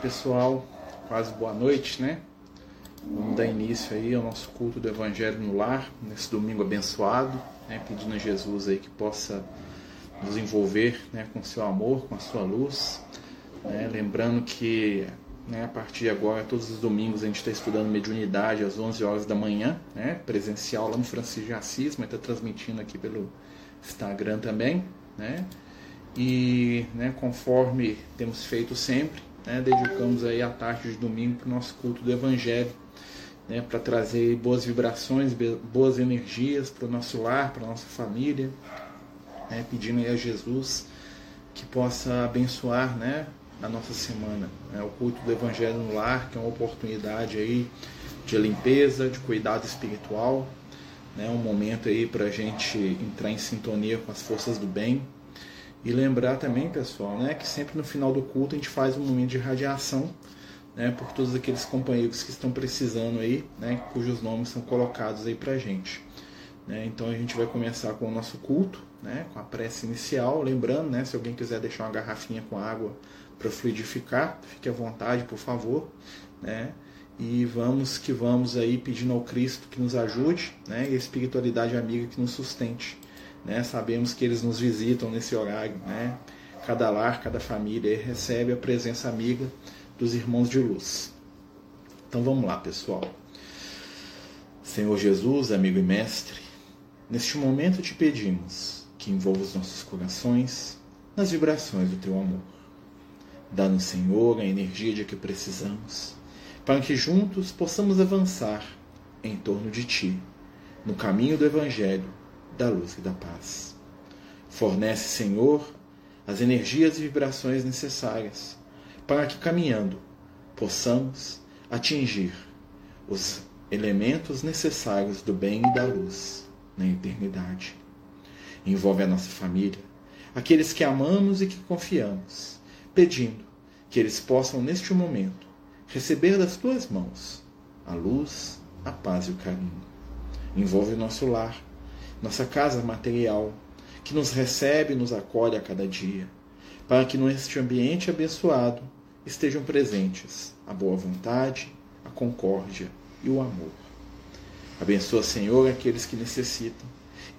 pessoal. Quase boa noite, né? Vamos dar início aí ao nosso culto do Evangelho no Lar, nesse domingo abençoado, né? pedindo a Jesus aí que possa nos envolver né? com seu amor, com a sua luz. Né? Lembrando que né? a partir de agora, todos os domingos, a gente está estudando mediunidade às 11 horas da manhã, né? presencial lá no Francisco de Assis, mas está transmitindo aqui pelo Instagram também. Né? E né, conforme temos feito sempre, né, dedicamos aí a tarde de domingo para o nosso culto do Evangelho, né, para trazer boas vibrações, boas energias para o nosso lar, para a nossa família, né, pedindo aí a Jesus que possa abençoar né, a nossa semana. Né, o culto do Evangelho no lar, que é uma oportunidade aí de limpeza, de cuidado espiritual, né, um momento aí para a gente entrar em sintonia com as forças do bem e lembrar também, pessoal, né, que sempre no final do culto a gente faz um momento de radiação né, por todos aqueles companheiros que estão precisando aí, né, cujos nomes são colocados aí pra gente. Né, então a gente vai começar com o nosso culto, né, com a prece inicial. Lembrando, né, se alguém quiser deixar uma garrafinha com água para fluidificar, fique à vontade, por favor. Né, e vamos que vamos aí pedindo ao Cristo que nos ajude né, e a espiritualidade amiga que nos sustente né? Sabemos que eles nos visitam nesse horário. Né? Cada lar, cada família recebe a presença amiga dos irmãos de luz. Então vamos lá, pessoal. Senhor Jesus, amigo e mestre, neste momento te pedimos que envolva os nossos corações nas vibrações do teu amor. Dá-nos, Senhor, a energia de que precisamos, para que juntos possamos avançar em torno de ti, no caminho do Evangelho da luz e da paz. Fornece, Senhor, as energias e vibrações necessárias para que, caminhando, possamos atingir os elementos necessários do bem e da luz na eternidade. Envolve a nossa família, aqueles que amamos e que confiamos, pedindo que eles possam, neste momento, receber das tuas mãos a luz, a paz e o carinho. Envolve o nosso lar, nossa casa material, que nos recebe e nos acolhe a cada dia, para que neste ambiente abençoado estejam presentes a boa vontade, a concórdia e o amor. Abençoa, Senhor, aqueles que necessitam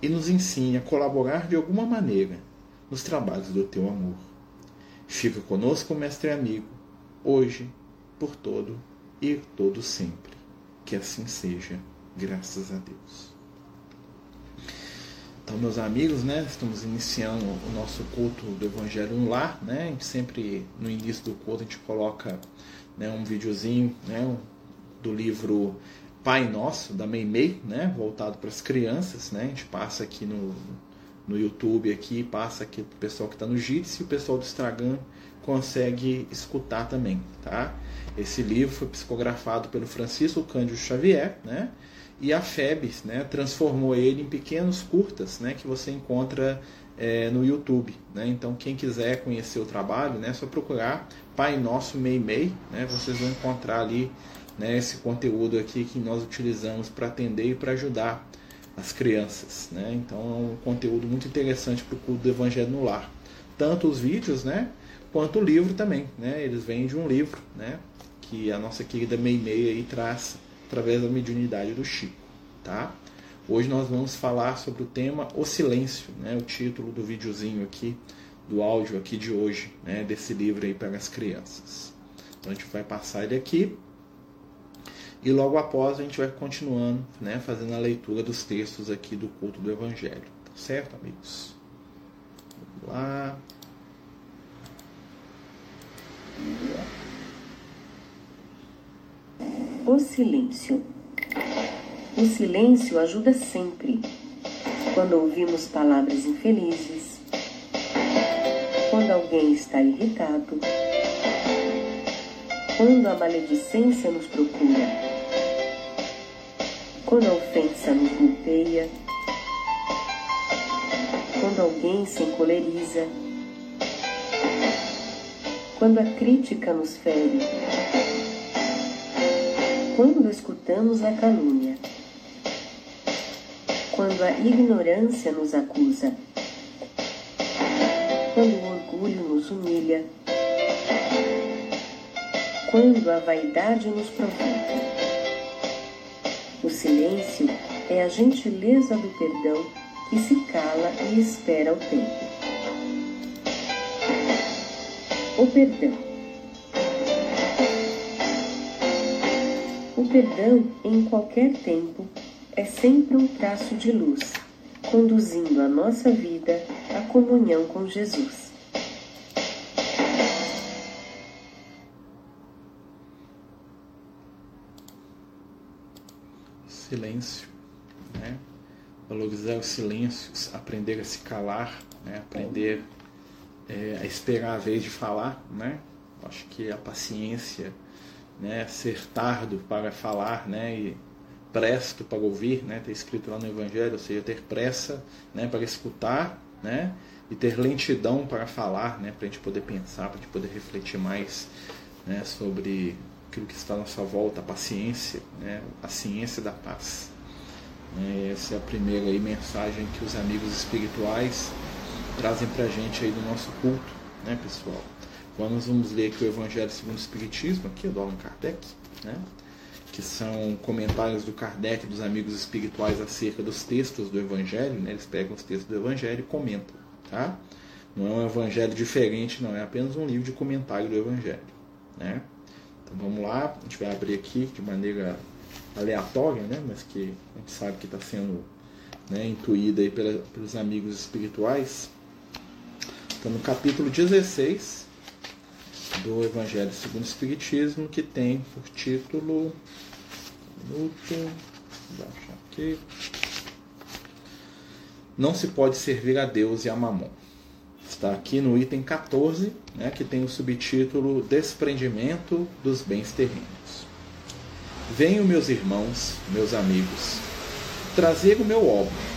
e nos ensine a colaborar de alguma maneira nos trabalhos do teu amor. Fica conosco, mestre amigo, hoje, por todo e todo sempre. Que assim seja, graças a Deus. Então, meus amigos, né, estamos iniciando o nosso culto do Evangelho no Lar, né? A gente sempre no início do culto a gente coloca né, um videozinho, né, do livro Pai Nosso da Meimei, né, voltado para as crianças, né? A gente passa aqui no, no YouTube aqui, passa aqui o pessoal que está no Jitsi e o pessoal do Instagram consegue escutar também, tá? Esse livro foi psicografado pelo Francisco Cândido Xavier, né? E a FEBS né, transformou ele em pequenos curtas né, que você encontra é, no YouTube. Né? Então, quem quiser conhecer o trabalho, né, é só procurar Pai Nosso Meimei, né, vocês vão encontrar ali né, esse conteúdo aqui que nós utilizamos para atender e para ajudar as crianças. Né? Então, é um conteúdo muito interessante para o culto do Evangelho no Lar. Tanto os vídeos, né, quanto o livro também. Né? Eles vêm de um livro né, que a nossa querida Meimei aí traz através da mediunidade do Chico. Tá? Hoje nós vamos falar sobre o tema O Silêncio, né? o título do videozinho aqui, do áudio aqui de hoje, né? desse livro aí para as crianças. Então a gente vai passar ele aqui e logo após a gente vai continuando, né? fazendo a leitura dos textos aqui do culto do Evangelho. Tá certo, amigos? Vamos lá. O silêncio. O silêncio ajuda sempre. Quando ouvimos palavras infelizes, quando alguém está irritado, quando a maledicência nos procura, quando a ofensa nos golpeia, quando alguém se encoleriza, quando a crítica nos fere quando escutamos a calúnia, quando a ignorância nos acusa, quando o orgulho nos humilha, quando a vaidade nos provoca. O silêncio é a gentileza do perdão que se cala e espera o tempo. O perdão. Perdão, em qualquer tempo, é sempre um traço de luz, conduzindo a nossa vida à comunhão com Jesus. Silêncio, né? Valorizar os silêncios, aprender a se calar, né? Aprender é, a esperar a vez de falar, né? Acho que a paciência né, ser tardo para falar, né, e presto para ouvir, né, está escrito lá no Evangelho, ou seja, ter pressa, né, para escutar, né, e ter lentidão para falar, né, para a gente poder pensar, para a gente poder refletir mais, né, sobre aquilo que está à nossa volta, a paciência, né, a ciência da paz. Né, essa é a primeira aí, mensagem que os amigos espirituais trazem para a gente aí do nosso culto, né, pessoal. Agora nós vamos ler aqui o Evangelho segundo o Espiritismo, aqui do Allan Kardec, né? que são comentários do Kardec dos amigos espirituais acerca dos textos do Evangelho. Né? Eles pegam os textos do Evangelho e comentam. Tá? Não é um Evangelho diferente, não, é apenas um livro de comentário do Evangelho. Né? Então vamos lá, a gente vai abrir aqui de maneira aleatória, né? mas que a gente sabe que está sendo né, intuída aí pela, pelos amigos espirituais. Então no capítulo 16 do Evangelho segundo o Espiritismo, que tem por título. Minuto, aqui. Não se pode servir a Deus e a Mamon. Está aqui no item 14, né, que tem o subtítulo Desprendimento dos Bens Terrenos. Venho, meus irmãos, meus amigos, trazer o meu óbvio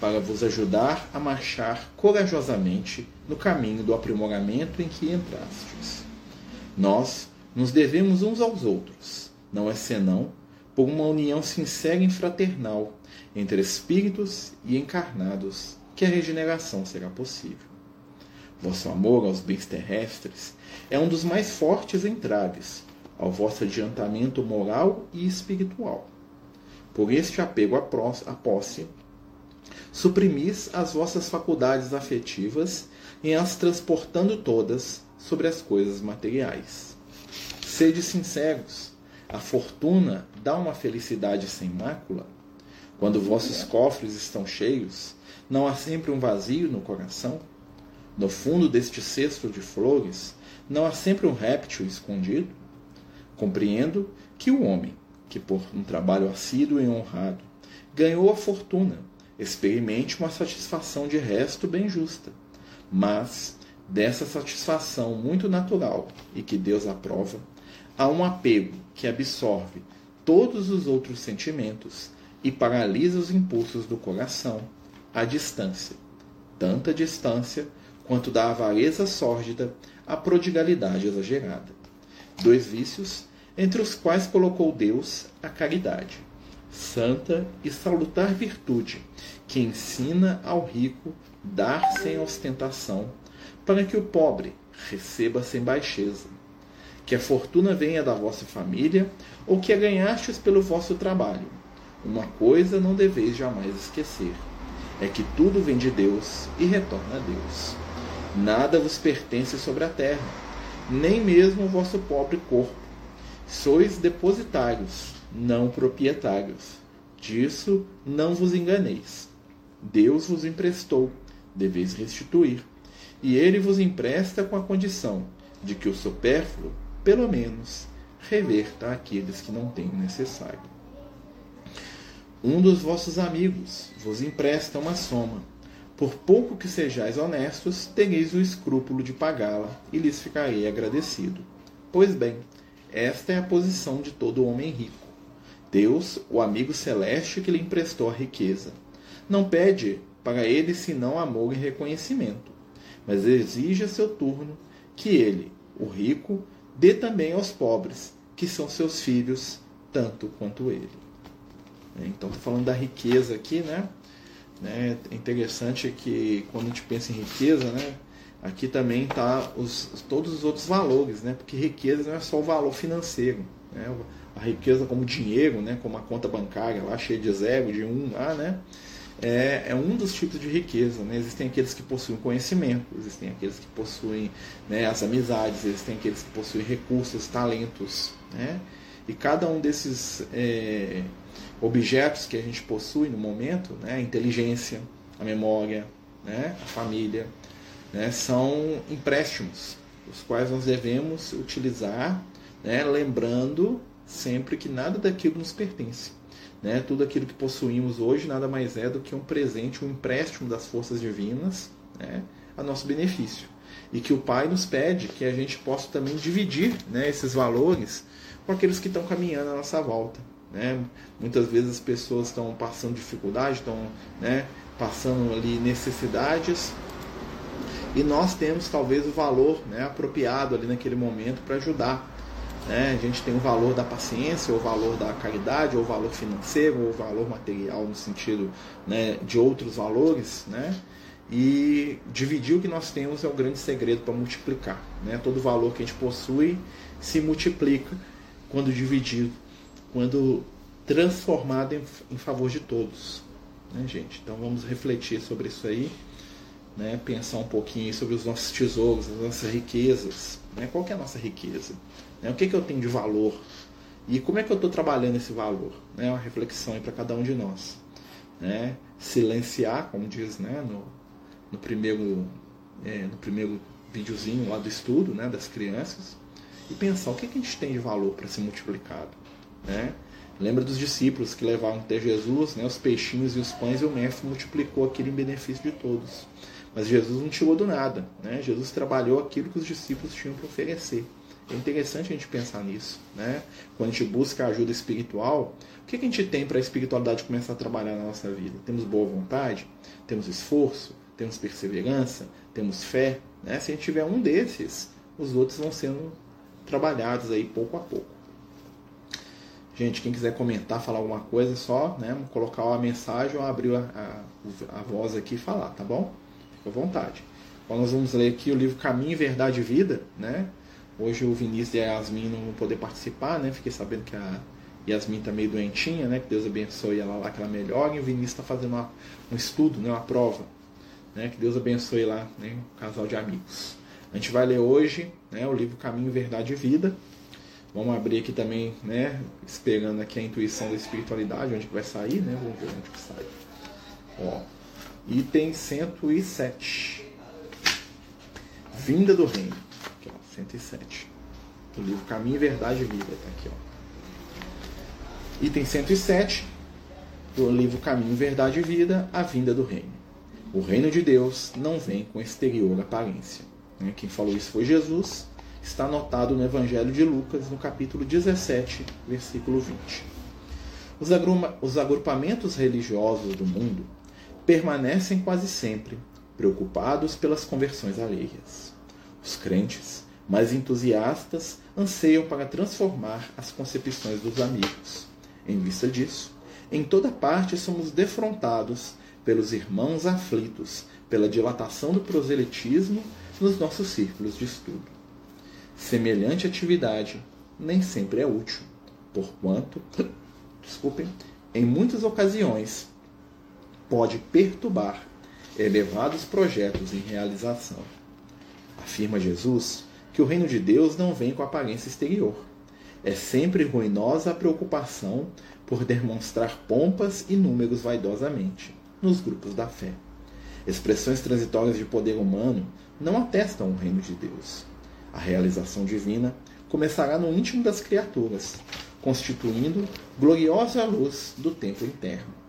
para vos ajudar a marchar corajosamente no caminho do aprimoramento em que entrastes nós nos devemos uns aos outros, não é senão por uma união sincera e fraternal entre espíritos e encarnados que a regeneração será possível. Vosso amor aos bens terrestres é um dos mais fortes entraves ao vosso adiantamento moral e espiritual. Por este apego à posse, suprimis as vossas faculdades afetivas em as transportando todas sobre as coisas materiais. Sede sinceros, a fortuna dá uma felicidade sem mácula? Quando vossos cofres estão cheios, não há sempre um vazio no coração? No fundo deste cesto de flores, não há sempre um réptil escondido? Compreendo que o homem, que por um trabalho assíduo e honrado ganhou a fortuna, experimente uma satisfação de resto bem justa. Mas dessa satisfação muito natural e que Deus aprova, há um apego que absorve todos os outros sentimentos e paralisa os impulsos do coração à distância, tanta distância quanto da avareza sórdida à prodigalidade exagerada. Dois vícios entre os quais colocou Deus a caridade, santa e salutar virtude, que ensina ao rico dar sem ostentação para que o pobre receba sem baixeza, que a fortuna venha da vossa família ou que a ganhastes pelo vosso trabalho, uma coisa não deveis jamais esquecer: é que tudo vem de Deus e retorna a Deus. Nada vos pertence sobre a terra, nem mesmo o vosso pobre corpo. Sois depositários, não proprietários. Disso não vos enganeis. Deus vos emprestou, deveis restituir. E ele vos empresta com a condição de que o supérfluo, pelo menos, reverta aqueles que não têm o necessário. Um dos vossos amigos vos empresta uma soma. Por pouco que sejais honestos, tereis o escrúpulo de pagá-la, e lhes ficarei agradecido. Pois bem, esta é a posição de todo homem rico. Deus, o amigo celeste que lhe emprestou a riqueza, não pede para ele senão amor e reconhecimento, mas exige a seu turno que ele, o rico, dê também aos pobres, que são seus filhos, tanto quanto ele. Então, estou falando da riqueza aqui, né? né? É interessante que quando a gente pensa em riqueza, né? Aqui também está os, todos os outros valores, né? Porque riqueza não é só o valor financeiro, né? A riqueza como dinheiro, né? Como a conta bancária lá cheia de zero, de um lá, né? É, é, um dos tipos de riqueza. Né? Existem aqueles que possuem conhecimento, existem aqueles que possuem né, as amizades, existem aqueles que possuem recursos, talentos. Né? E cada um desses é, objetos que a gente possui no momento, né, a inteligência, a memória, né, a família, né, são empréstimos, os quais nós devemos utilizar, né, lembrando sempre que nada daquilo nos pertence. Né? Tudo aquilo que possuímos hoje nada mais é do que um presente, um empréstimo das forças divinas né, a nosso benefício. E que o Pai nos pede que a gente possa também dividir né, esses valores com aqueles que estão caminhando à nossa volta. Né? Muitas vezes as pessoas estão passando dificuldade, estão né, passando ali necessidades e nós temos talvez o valor né, apropriado ali naquele momento para ajudar. Né? A gente tem o valor da paciência, o valor da caridade, ou o valor financeiro, ou o valor material no sentido né, de outros valores. Né? E dividir o que nós temos é o grande segredo para multiplicar. Né? Todo valor que a gente possui se multiplica quando dividido quando transformado em, em favor de todos. Né, gente? Então vamos refletir sobre isso aí, né? pensar um pouquinho sobre os nossos tesouros, as nossas riquezas. Né? Qual que é a nossa riqueza? Né? O que, que eu tenho de valor? E como é que eu estou trabalhando esse valor? Né? uma reflexão para cada um de nós. Né? Silenciar, como diz né? no, no, primeiro, é, no primeiro videozinho lá do estudo né? das crianças, e pensar o que, que a gente tem de valor para ser multiplicado. Né? Lembra dos discípulos que levaram até Jesus né, os peixinhos e os pães e o mestre multiplicou aquilo em benefício de todos. Mas Jesus não tirou do nada. Né? Jesus trabalhou aquilo que os discípulos tinham para oferecer. É interessante a gente pensar nisso. Né? Quando a gente busca ajuda espiritual, o que a gente tem para a espiritualidade começar a trabalhar na nossa vida? Temos boa vontade? Temos esforço? Temos perseverança? Temos fé? Né? Se a gente tiver um desses, os outros vão sendo trabalhados aí pouco a pouco. Gente, quem quiser comentar, falar alguma coisa, é só né, colocar uma mensagem ou abrir a, a, a, voz aqui e falar, tá bom? À vontade. Então nós vamos ler aqui o livro Caminho, Verdade e Vida, né? Hoje o Vinícius e a Yasmin não vão poder participar, né? Fiquei sabendo que a Yasmin tá meio doentinha, né? Que Deus abençoe ela lá, que ela melhore. E o Vinícius está fazendo uma, um estudo, né? Uma prova, né? Que Deus abençoe lá, né? Um casal de amigos. A gente vai ler hoje, né? O livro Caminho, Verdade e Vida, Vamos abrir aqui também, né? Esperando aqui a intuição da espiritualidade, onde vai sair, né? Vamos ver onde que sai. Ó, item 107. Vinda do Reino. Aqui, ó, 107. Do livro Caminho, Verdade e Vida. Tá aqui, ó. Item 107. Do livro Caminho, Verdade e Vida, A Vinda do Reino. O reino de Deus não vem com exterior aparência. Né? Quem falou isso foi Jesus está anotado no Evangelho de Lucas, no capítulo 17, versículo 20. Os, os agrupamentos religiosos do mundo permanecem quase sempre preocupados pelas conversões alheias. Os crentes, mais entusiastas, anseiam para transformar as concepções dos amigos. Em vista disso, em toda parte somos defrontados pelos irmãos aflitos pela dilatação do proselitismo nos nossos círculos de estudo. Semelhante atividade nem sempre é útil, porquanto, desculpem, em muitas ocasiões, pode perturbar elevados projetos em realização. Afirma Jesus que o reino de Deus não vem com aparência exterior. É sempre ruinosa a preocupação por demonstrar pompas e números vaidosamente nos grupos da fé. Expressões transitórias de poder humano não atestam o reino de Deus. A realização divina começará no íntimo das criaturas, constituindo gloriosa luz do tempo interno.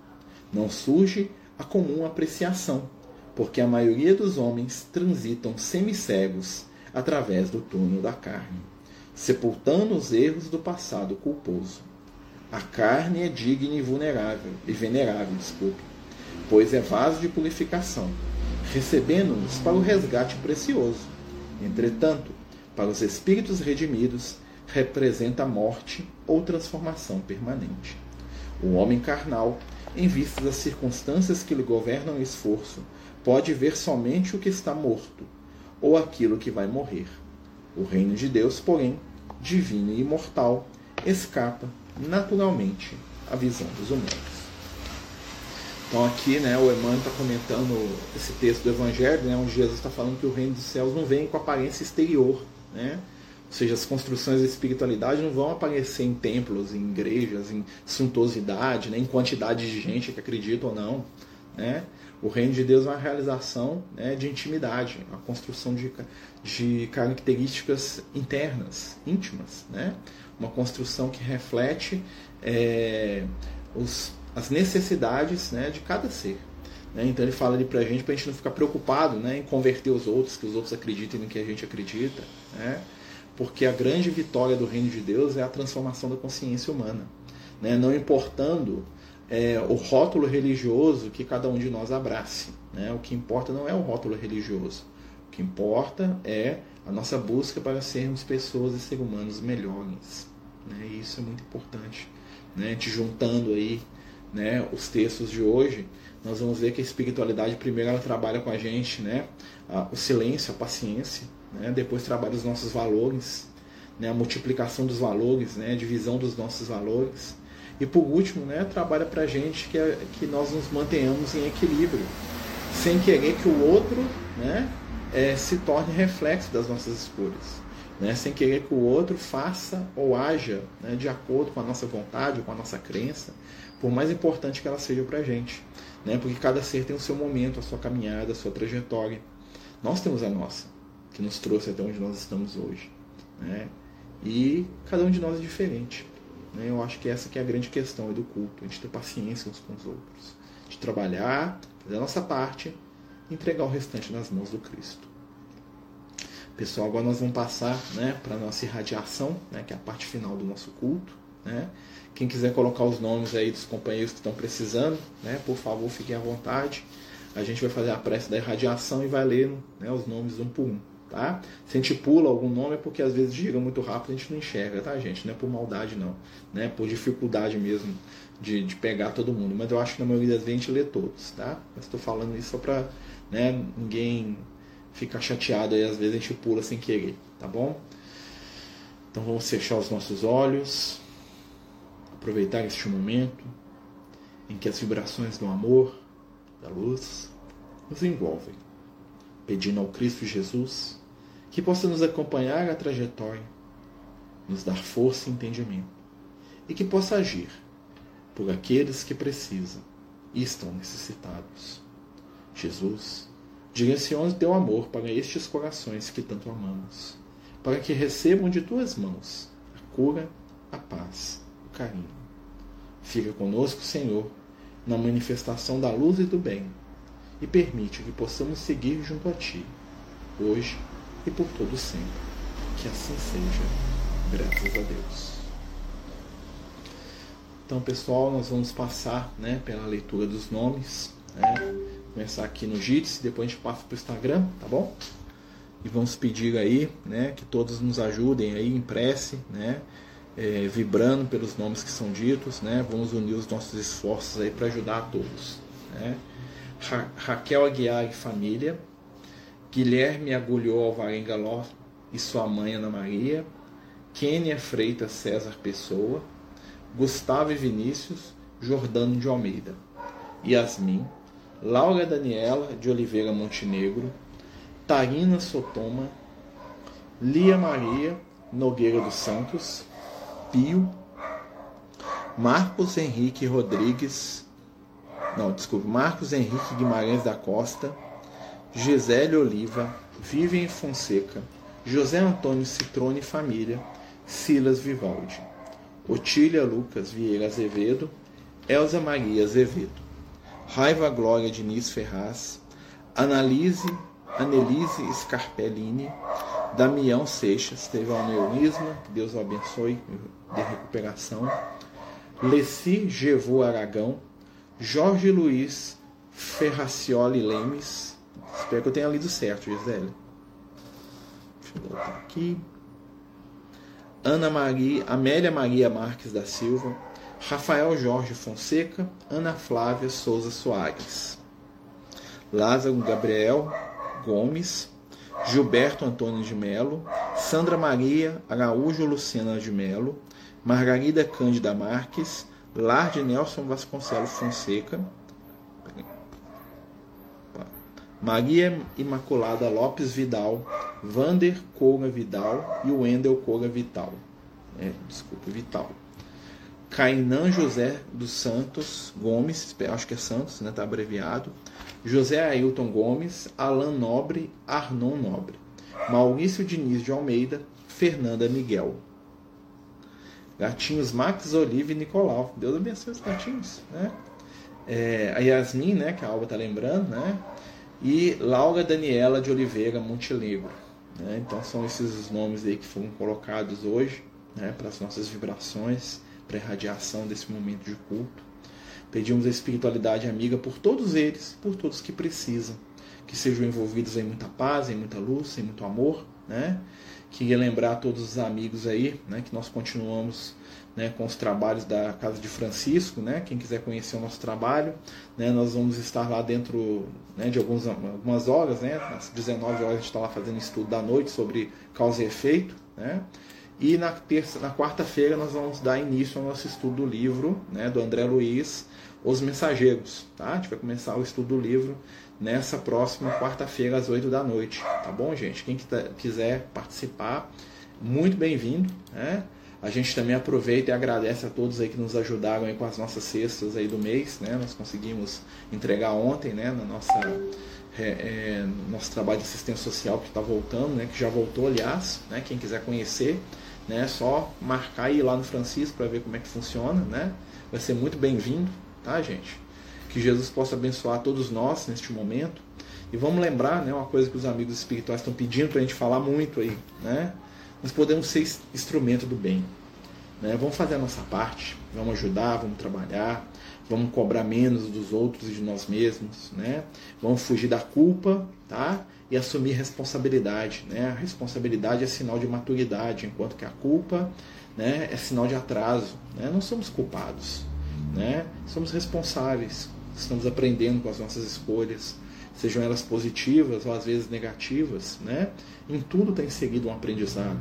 Não surge a comum apreciação, porque a maioria dos homens transitam semicegos através do túnel da carne, sepultando os erros do passado culposo. A carne é digna e vulnerável e venerável, desculpe, pois é vaso de purificação, recebendo-nos para o resgate precioso. Entretanto, para os espíritos redimidos, representa morte ou transformação permanente. O homem carnal, em vista das circunstâncias que lhe governam o esforço, pode ver somente o que está morto ou aquilo que vai morrer. O reino de Deus, porém, divino e imortal, escapa naturalmente à visão dos humanos. Então aqui, né, o Emmanuel está comentando esse texto do Evangelho, né, onde Jesus está falando que o reino dos céus não vem com aparência exterior, né? Ou seja, as construções da espiritualidade não vão aparecer em templos, em igrejas, em suntuosidade, né, em quantidade de gente que acredita ou não, né? O reino de Deus é uma realização né, de intimidade, uma construção de, de características internas, íntimas, né? Uma construção que reflete é, os as necessidades né, de cada ser. Né? Então ele fala ali para a gente, para a gente não ficar preocupado né, em converter os outros, que os outros acreditem no que a gente acredita. Né? Porque a grande vitória do reino de Deus é a transformação da consciência humana. Né? Não importando é, o rótulo religioso que cada um de nós abrace. Né? O que importa não é o rótulo religioso. O que importa é a nossa busca para sermos pessoas e seres humanos melhores. Né? E isso é muito importante. Né? Gente juntando aí né, os textos de hoje, nós vamos ver que a espiritualidade primeiro ela trabalha com a gente, né, o silêncio, a paciência, né, depois trabalha os nossos valores, né, a multiplicação dos valores, né, a divisão dos nossos valores, e por último, né, trabalha para a gente que, é, que nós nos mantenhamos em equilíbrio, sem querer que o outro, né, é, se torne reflexo das nossas escolhas. Né, sem querer que o outro faça ou haja né, de acordo com a nossa vontade, com a nossa crença, por mais importante que ela seja para a gente. Né? Porque cada ser tem o seu momento, a sua caminhada, a sua trajetória. Nós temos a nossa, que nos trouxe até onde nós estamos hoje. Né? E cada um de nós é diferente. Né? Eu acho que essa que é a grande questão do culto, a gente ter paciência uns com os outros. De trabalhar, fazer a nossa parte entregar o restante nas mãos do Cristo. Pessoal, agora nós vamos passar né, para a nossa irradiação, né, que é a parte final do nosso culto. Né? Quem quiser colocar os nomes aí dos companheiros que estão precisando, né, por favor, fiquem à vontade. A gente vai fazer a prece da irradiação e vai ler né, os nomes um por um. Tá? Se a gente pula algum nome é porque às vezes gira muito rápido a gente não enxerga, tá, gente? Não é por maldade, não. Né? Por dificuldade mesmo de, de pegar todo mundo. Mas eu acho que na maioria das vezes a gente lê todos, tá? Mas estou falando isso só para né, ninguém ficar chateado aí, às vezes a gente pula sem querer, tá bom? Então vamos fechar os nossos olhos aproveitar este momento em que as vibrações do amor, da luz, nos envolvem, pedindo ao Cristo Jesus que possa nos acompanhar a trajetória, nos dar força e entendimento, e que possa agir por aqueles que precisam e estão necessitados. Jesus, direcione teu amor para estes corações que tanto amamos, para que recebam de tuas mãos a cura, a paz carinho. Fica conosco, Senhor, na manifestação da luz e do bem, e permite que possamos seguir junto a Ti, hoje e por todo sempre. Que assim seja, graças a Deus. Então, pessoal, nós vamos passar né, pela leitura dos nomes. Né? Começar aqui no Jitsi, depois a gente passa para o Instagram, tá bom? E vamos pedir aí né, que todos nos ajudem aí em prece, né? é, vibrando pelos nomes que são ditos, né? Vamos unir os nossos esforços aí para ajudar a todos, né? Ra Raquel Aguiar e família, Guilherme Agulhou Alvarenga Ló e sua mãe Ana Maria, Kênia Freitas César Pessoa, Gustavo e Vinícius Jordano de Almeida, Yasmin, Laura Daniela de Oliveira Montenegro, Tarina Sotoma, Lia Maria Nogueira dos Santos, Pio, Marcos Henrique Rodrigues, não, desculpe, Marcos Henrique Guimarães da Costa, Gisele Oliva, Vivian Fonseca, José Antônio Citrone Família, Silas Vivaldi, Otília Lucas Vieira Azevedo, Elza Maria Azevedo, Raiva Glória Diniz Ferraz, Analise Anelise Scarpellini, Damião Seixas, teve um aneurisma, que Deus o abençoe, de recuperação. Leci Gevô Aragão, Jorge Luiz Ferracioli Lemes, espero que eu tenha lido certo, Gisele. Deixa eu voltar aqui. Ana Maria, Amélia Maria Marques da Silva, Rafael Jorge Fonseca, Ana Flávia Souza Soares, Lázaro Gabriel Gomes, Gilberto Antônio de Melo, Sandra Maria Araújo Lucena de Melo, Margarida Cândida Marques, Lar de Nelson Vasconcelos Fonseca, Maria Imaculada Lopes Vidal, Vander Coura Vidal e Wendel Coura Vital. É, desculpa, Vital. Cainan José dos Santos Gomes, acho que é Santos, né, tá abreviado. José Ailton Gomes, Alan Nobre, Arnon Nobre, Maurício Diniz de Almeida, Fernanda Miguel. Gatinhos Max, Olive e Nicolau. Deus abençoe os gatinhos, né? É, a Yasmin, né, que a Alba tá lembrando, né? E Laura Daniela de Oliveira Montenegro. Né? Então são esses os nomes aí que foram colocados hoje, né, para as nossas vibrações, para a irradiação desse momento de culto. Pedimos a espiritualidade amiga por todos eles, por todos que precisam, que sejam envolvidos em muita paz, em muita luz, em muito amor, né? Queria lembrar a todos os amigos aí, né, que nós continuamos né, com os trabalhos da Casa de Francisco, né? Quem quiser conhecer o nosso trabalho, né, nós vamos estar lá dentro né, de alguns, algumas horas, né? Às 19 horas a gente está lá fazendo estudo da noite sobre causa e efeito, né? E na terça, na quarta-feira nós vamos dar início ao nosso estudo do livro, né, do André Luiz, Os Mensageiros, tá? A gente vai começar o estudo do livro nessa próxima quarta-feira às 8 da noite, tá bom, gente? Quem quiser participar, muito bem-vindo, né? A gente também aproveita e agradece a todos aí que nos ajudaram aí com as nossas cestas aí do mês, né? Nós conseguimos entregar ontem, né, na nossa é, é, nosso trabalho de assistência social que está voltando, né, que já voltou, aliás, né, quem quiser conhecer, né? Só marcar e ir lá no Francisco para ver como é que funciona, né? Vai ser muito bem-vindo, tá, gente? Que Jesus possa abençoar todos nós neste momento. E vamos lembrar, né, uma coisa que os amigos espirituais estão pedindo para a gente falar muito aí, né? Nós podemos ser instrumento do bem, né? Vamos fazer a nossa parte, vamos ajudar, vamos trabalhar, vamos cobrar menos dos outros e de nós mesmos, né? Vamos fugir da culpa, tá? e assumir responsabilidade. Né? A responsabilidade é sinal de maturidade, enquanto que a culpa né, é sinal de atraso. Né? Não somos culpados, né? somos responsáveis. Estamos aprendendo com as nossas escolhas, sejam elas positivas ou às vezes negativas. Né? Em tudo está inserido um aprendizado.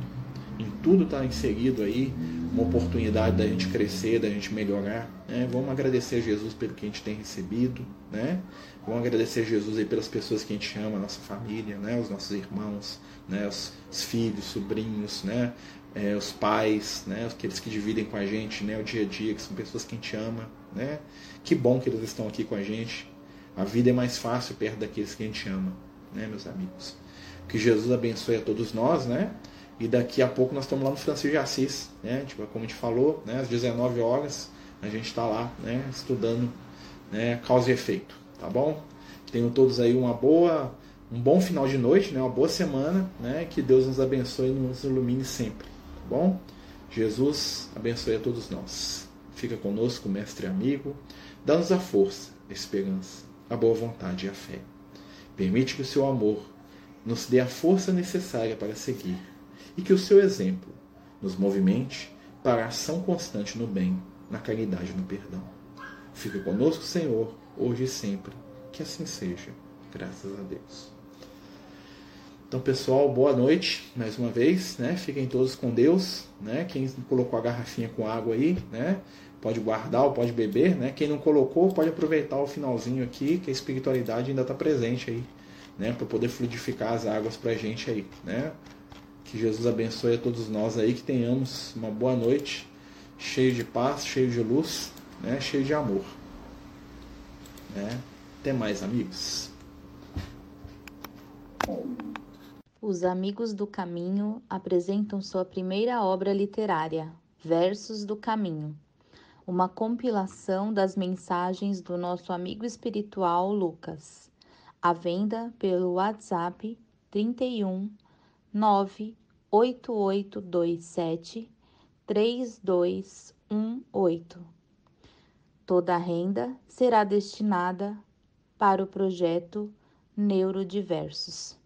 Em tudo está inserido aí uma oportunidade da gente crescer, da gente melhorar. Né? Vamos agradecer a Jesus pelo que a gente tem recebido. Né? Vamos agradecer a Jesus aí pelas pessoas que a gente ama, a nossa família, né? os nossos irmãos, né? os, os filhos, sobrinhos, né? É, os pais, né? aqueles que dividem com a gente né? o dia a dia, que são pessoas que a gente ama. Né? Que bom que eles estão aqui com a gente. A vida é mais fácil perto daqueles que a gente ama, né, meus amigos? Que Jesus abençoe a todos nós, né? E daqui a pouco nós estamos lá no Francisco de Assis, né? Tipo, como a gente falou, né? às 19 horas a gente está lá, né? Estudando né? causa e efeito tá bom? Tenham todos aí uma boa, um bom final de noite, né? Uma boa semana, né? Que Deus nos abençoe e nos ilumine sempre, tá bom? Jesus abençoe a todos nós. Fica conosco, mestre e amigo. Dá-nos a força, a esperança, a boa vontade e a fé. Permite que o seu amor nos dê a força necessária para seguir e que o seu exemplo nos movimente para a ação constante no bem, na caridade e no perdão. Fica conosco, Senhor, hoje e sempre. Que assim seja. Graças a Deus. Então, pessoal, boa noite mais uma vez, né? Fiquem todos com Deus, né? Quem colocou a garrafinha com água aí, né? Pode guardar ou pode beber, né? Quem não colocou pode aproveitar o finalzinho aqui, que a espiritualidade ainda está presente aí, né? Para poder fluidificar as águas para a gente aí, né? Que Jesus abençoe a todos nós aí, que tenhamos uma boa noite, cheio de paz, cheio de luz, né? Cheio de amor, né? Até mais, amigos. Os Amigos do Caminho apresentam sua primeira obra literária, Versos do Caminho, uma compilação das mensagens do nosso amigo espiritual Lucas, à venda pelo WhatsApp 31 98827 3218. Toda a renda será destinada para o projeto Neurodiversos.